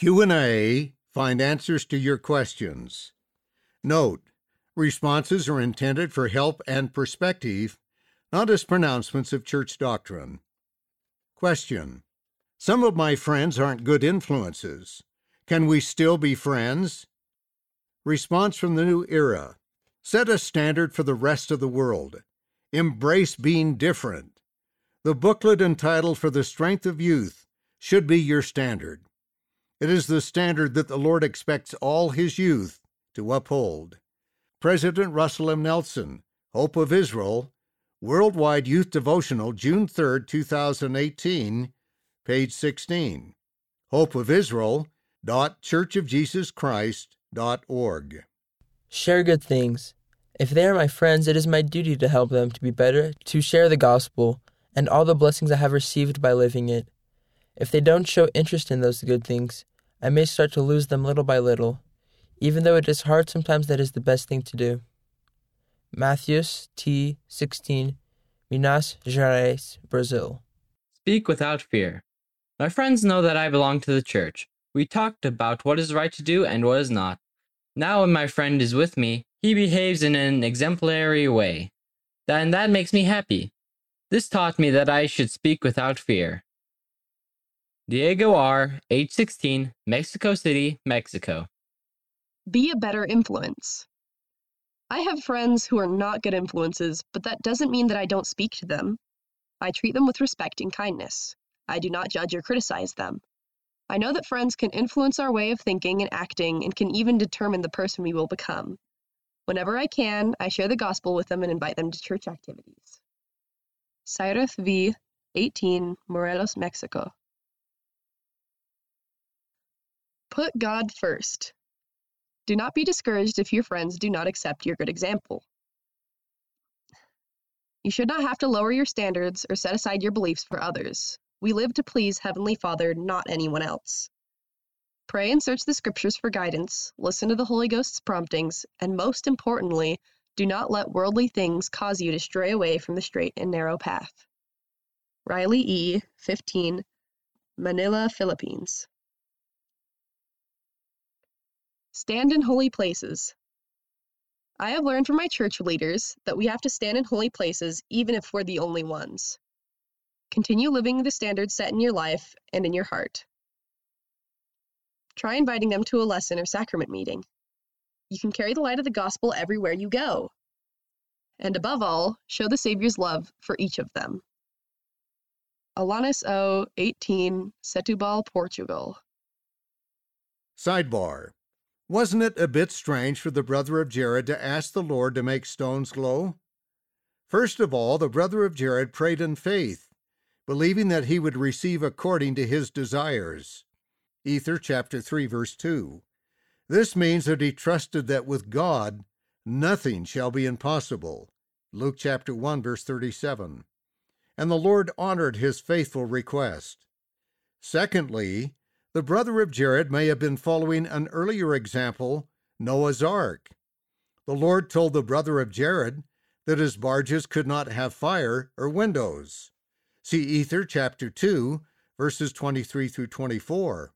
Q&A find answers to your questions. Note, responses are intended for help and perspective, not as pronouncements of church doctrine. Question. Some of my friends aren't good influences. Can we still be friends? Response from the new era. Set a standard for the rest of the world. Embrace being different. The booklet entitled For the Strength of Youth should be your standard. It is the standard that the Lord expects all His youth to uphold. President Russell M. Nelson, Hope of Israel, Worldwide Youth Devotional, June 3, 2018, page 16. Hope of Israel dot churchofjesuschrist.org. Share good things. If they are my friends, it is my duty to help them to be better, to share the gospel, and all the blessings I have received by living it. If they don't show interest in those good things, I may start to lose them little by little, even though it is hard sometimes that is the best thing to do. Matthews T. 16, Minas Gerais, Brazil. Speak without fear. My friends know that I belong to the church. We talked about what is right to do and what is not. Now, when my friend is with me, he behaves in an exemplary way. And that makes me happy. This taught me that I should speak without fear. Diego R., age 16, Mexico City, Mexico. Be a better influence. I have friends who are not good influences, but that doesn't mean that I don't speak to them. I treat them with respect and kindness. I do not judge or criticize them. I know that friends can influence our way of thinking and acting and can even determine the person we will become. Whenever I can, I share the gospel with them and invite them to church activities. Cyrus V., 18, Morelos, Mexico. Put God first. Do not be discouraged if your friends do not accept your good example. You should not have to lower your standards or set aside your beliefs for others. We live to please Heavenly Father, not anyone else. Pray and search the scriptures for guidance, listen to the Holy Ghost's promptings, and most importantly, do not let worldly things cause you to stray away from the straight and narrow path. Riley E., 15, Manila, Philippines. Stand in holy places. I have learned from my church leaders that we have to stand in holy places even if we're the only ones. Continue living the standards set in your life and in your heart. Try inviting them to a lesson or sacrament meeting. You can carry the light of the gospel everywhere you go. And above all, show the Savior's love for each of them. Alanis O, 18, Setúbal, Portugal. Sidebar. Wasn't it a bit strange for the brother of Jared to ask the Lord to make stones glow? First of all, the brother of Jared prayed in faith, believing that he would receive according to his desires. Ether chapter 3 verse 2. This means that he trusted that with God nothing shall be impossible. Luke chapter 1 verse 37. And the Lord honored his faithful request. Secondly, the brother of Jared may have been following an earlier example, Noah's Ark. The Lord told the brother of Jared that his barges could not have fire or windows. See Ether chapter 2, verses 23 through 24.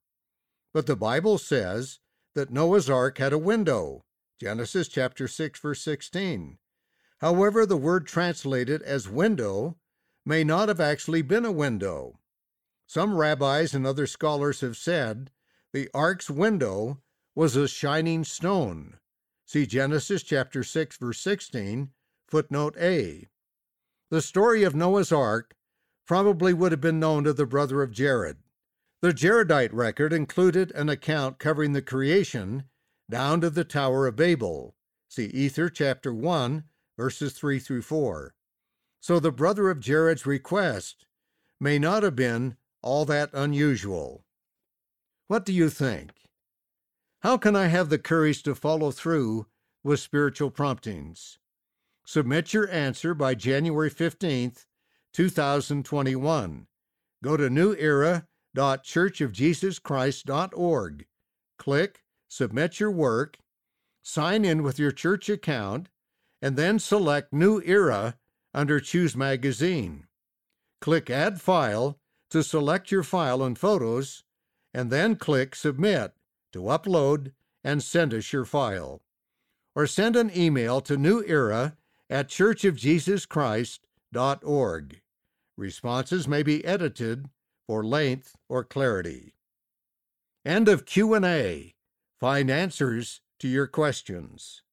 But the Bible says that Noah's Ark had a window. Genesis chapter 6, verse 16. However, the word translated as window may not have actually been a window. Some rabbis and other scholars have said the ark's window was a shining stone. See Genesis chapter 6 verse 16, footnote A. The story of Noah's ark probably would have been known to the brother of Jared. The Jaredite record included an account covering the creation down to the Tower of Babel. See Ether chapter 1 verses 3 through 4. So the brother of Jared's request may not have been all that unusual. What do you think? How can I have the courage to follow through with spiritual promptings? Submit your answer by January 15th, 2021. Go to newera.churchofjesuschrist.org. Click Submit Your Work, sign in with your church account, and then select New Era under Choose Magazine. Click Add File to select your file and photos, and then click Submit to upload and send us your file. Or send an email to New Era at churchofjesuschrist.org. Responses may be edited for length or clarity. End of Q&A. Find answers to your questions.